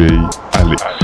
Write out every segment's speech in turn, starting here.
DJ Alex.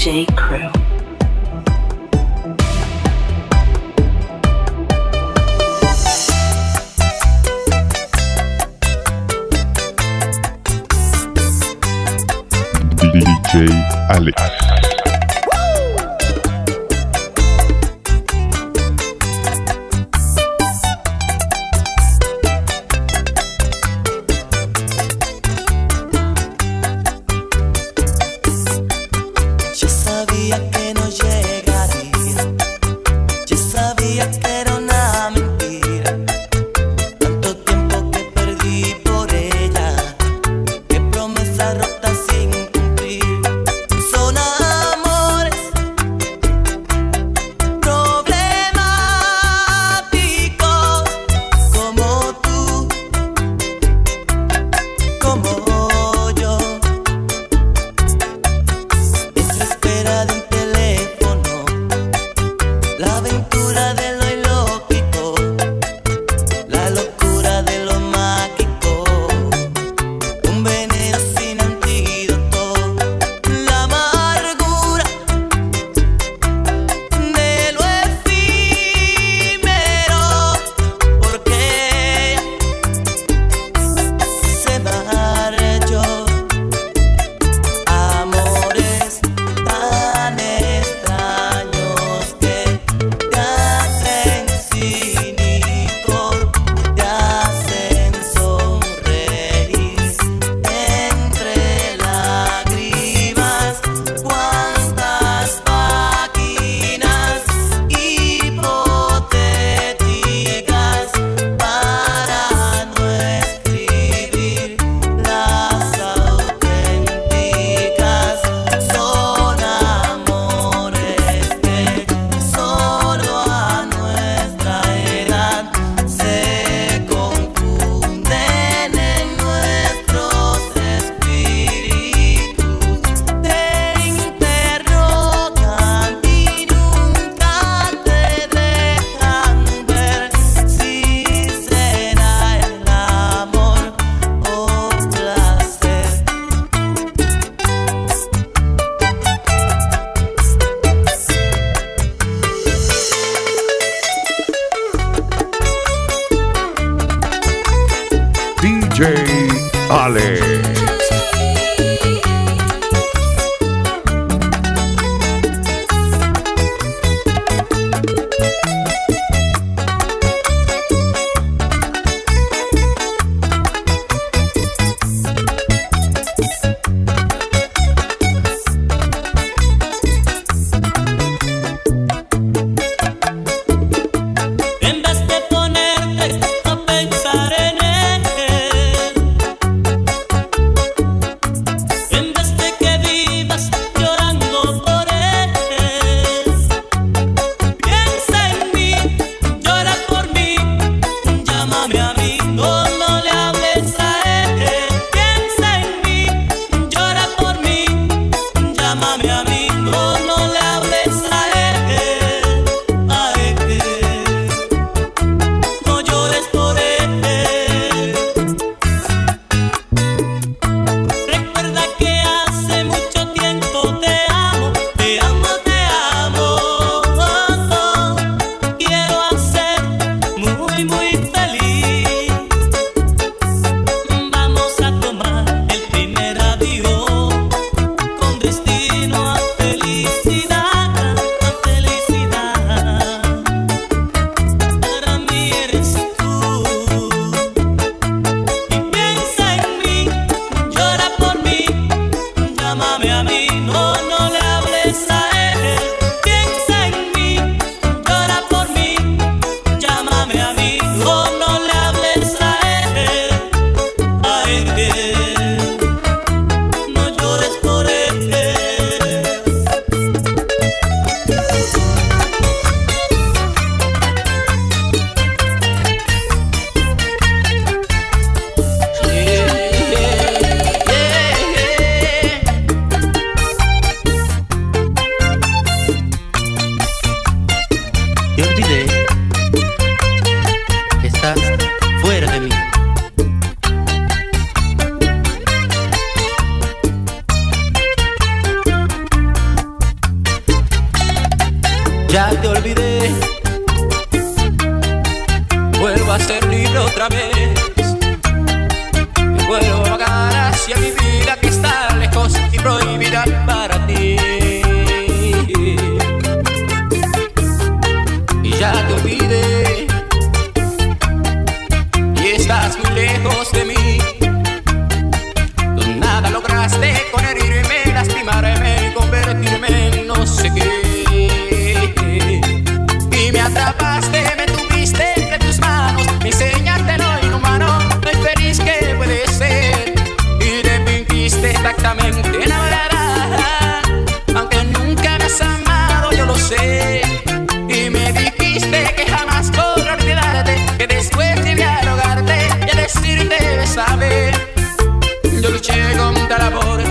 Rota sin pra mim dice con la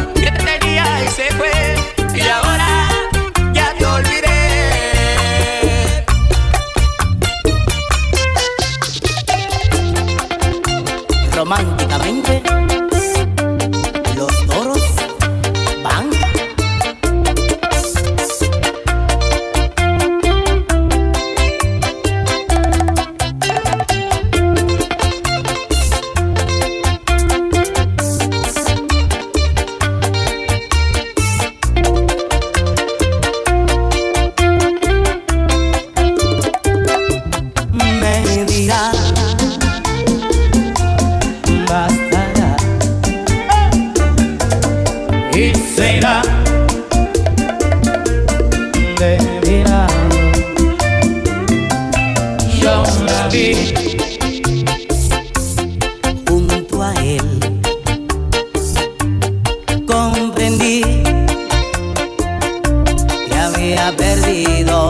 había perdido.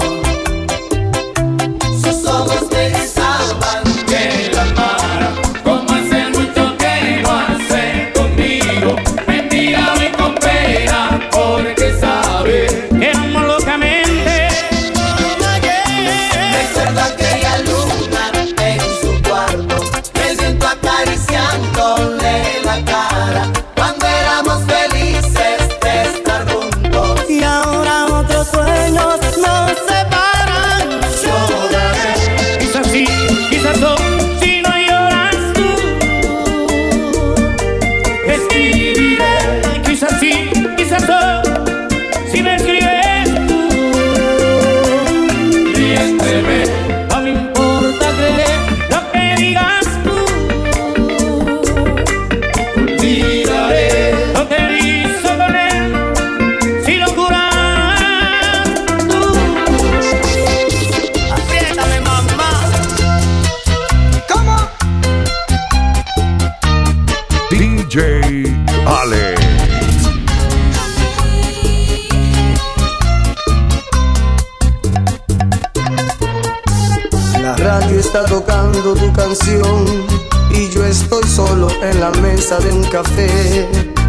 Mesa de un café.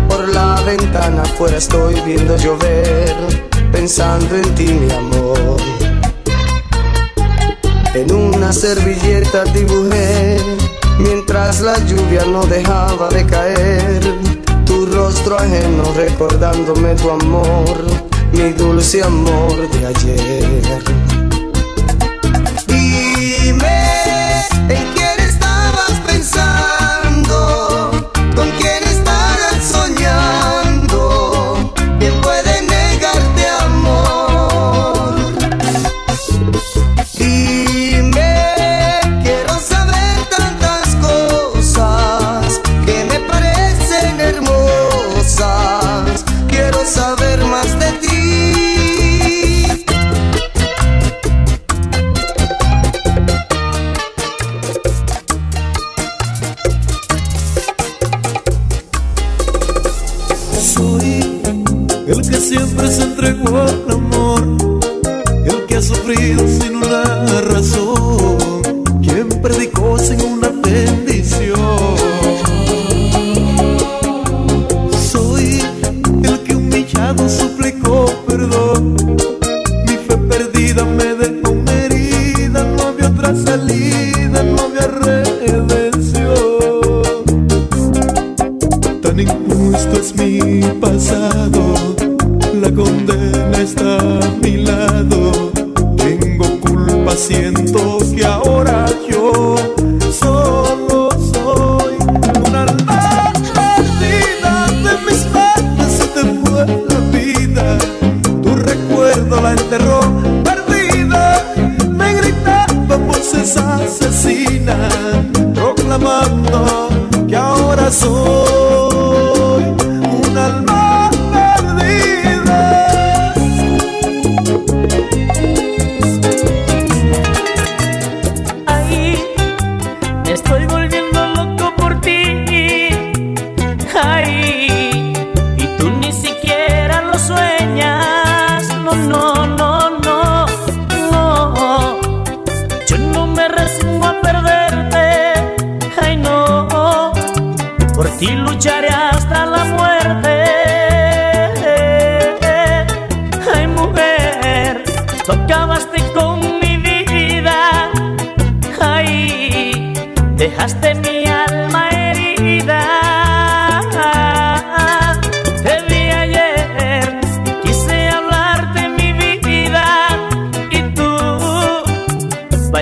Por la ventana afuera estoy viendo llover, pensando en ti mi amor. En una servilleta dibujé, mientras la lluvia no dejaba de caer, tu rostro ajeno recordándome tu amor, mi dulce amor de ayer. presents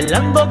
bailando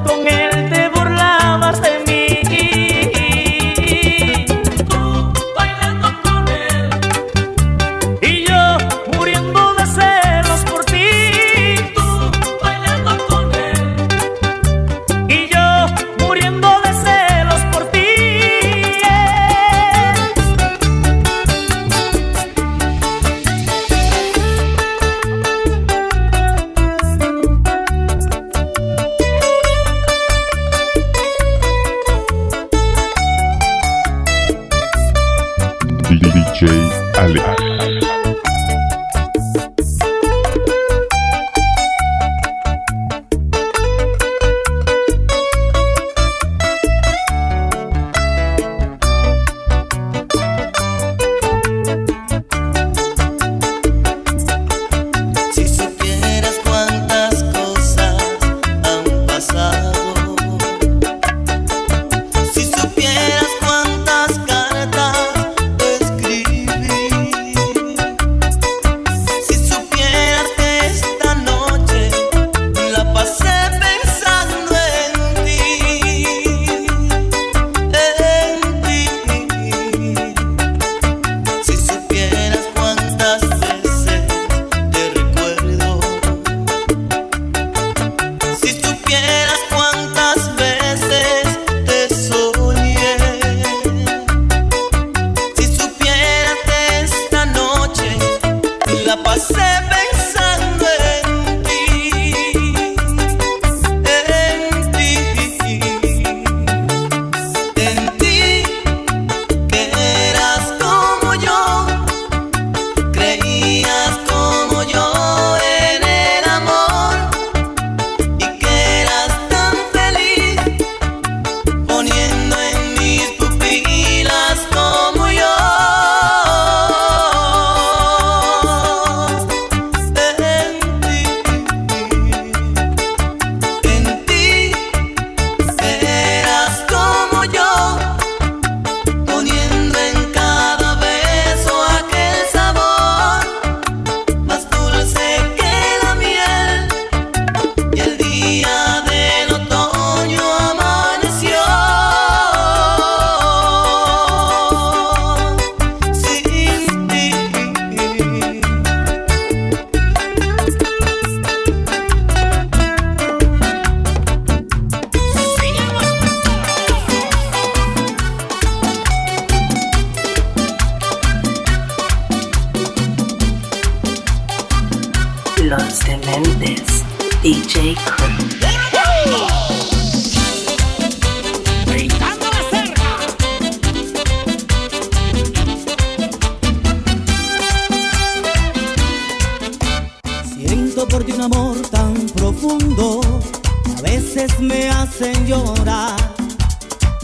hacen.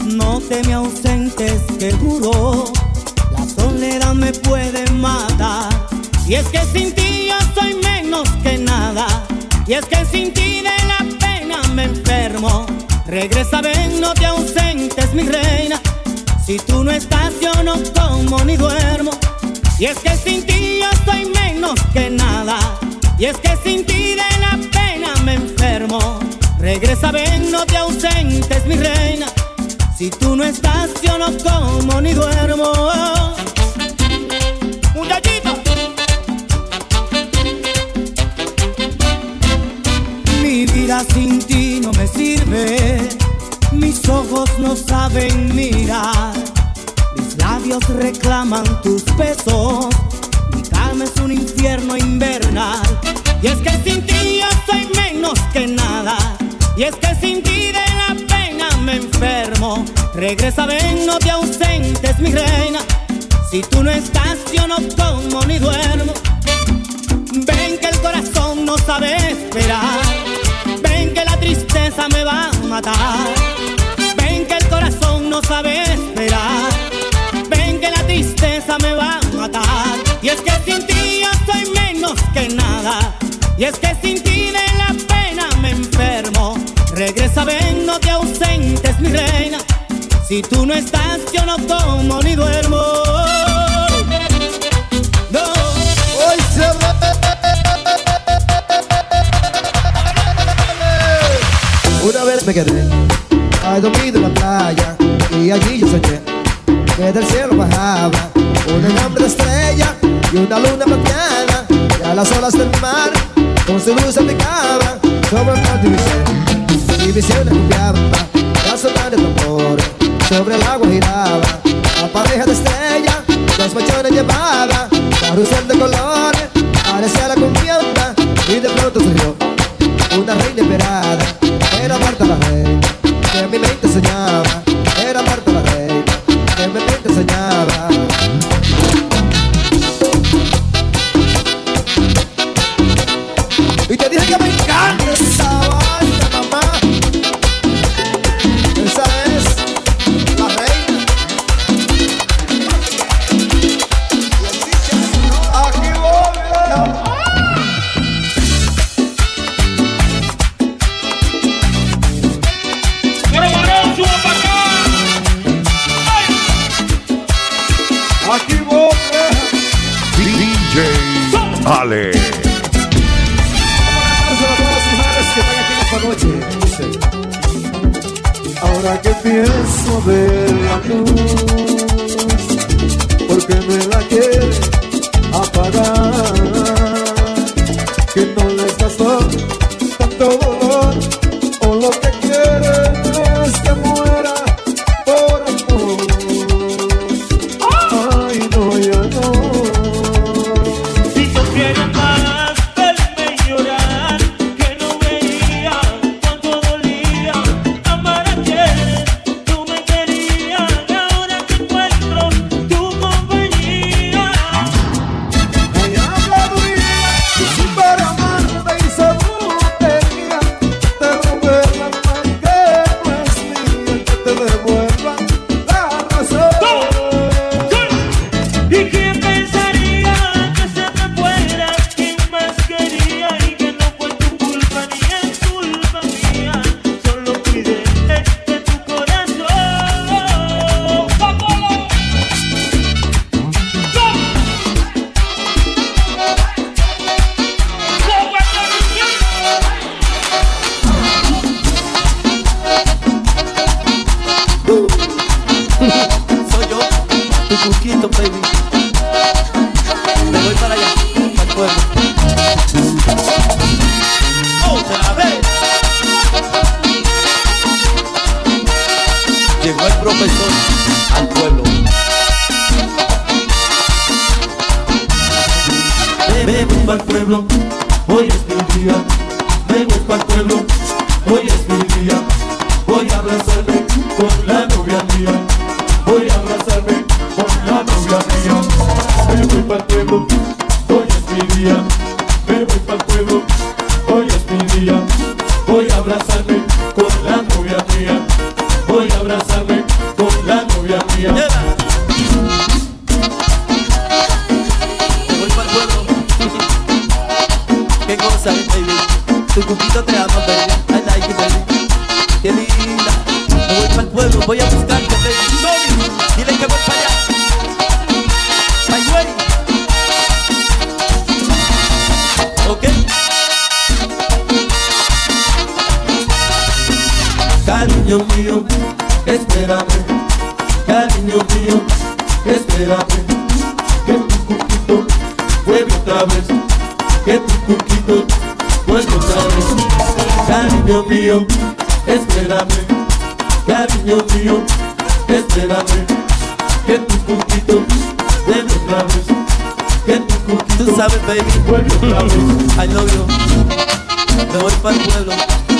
No te me ausentes, que juro, la soledad me puede matar. Y es que sin ti yo soy menos que nada, y es que sin ti de la pena me enfermo. Regresa, ven, no te ausentes, mi reina. Si tú no estás, yo no como ni duermo. Y es que sin ti yo soy menos que nada. Y es que sin ti de la pena me enfermo. Regresa, ven, no te ausentes, mi reina. Si tú no estás, yo no como ni duermo. Muchachito. Mi vida sin ti no me sirve. Mis ojos no saben mirar. Mis labios reclaman tus besos. Mi cama es un infierno invernal. Y es que sin ti yo soy menos que nada. Y es que sin ti de la pena me enfermo. Regresa, ven, no te ausentes, mi reina. Si tú no estás, yo no como ni duermo. Ven que el corazón no sabe esperar. Ven que la tristeza me va a matar. Ven que el corazón no sabe esperar. Ven que la tristeza me va a matar. Y es que sin ti yo soy menos que nada. Y es que sin ti de no te ausentes, mi reina. Si tú no estás, yo no como ni duermo. No. Hoy se va. Una vez me quedé a dormir en la playa y allí yo soñé que del cielo bajaba un enjambre de estrella y una luna plateada y a las olas del mar con su luz aplicaba sobre el mar división. Limpiaba, la sonar de tambor sobre el agua giraba, la pareja de estrella, los machones llevaba, carrusel de colores, parecía la confianza y de pronto surgió una reina esperada, Ahora que a ver la luz, porque me la tu cupito te mío, espérame, cariño mío, espérame, que tu poquito de otra vez, que tu poquito, tú sabes, baby, vuelve otra vez. I me voy para el pueblo.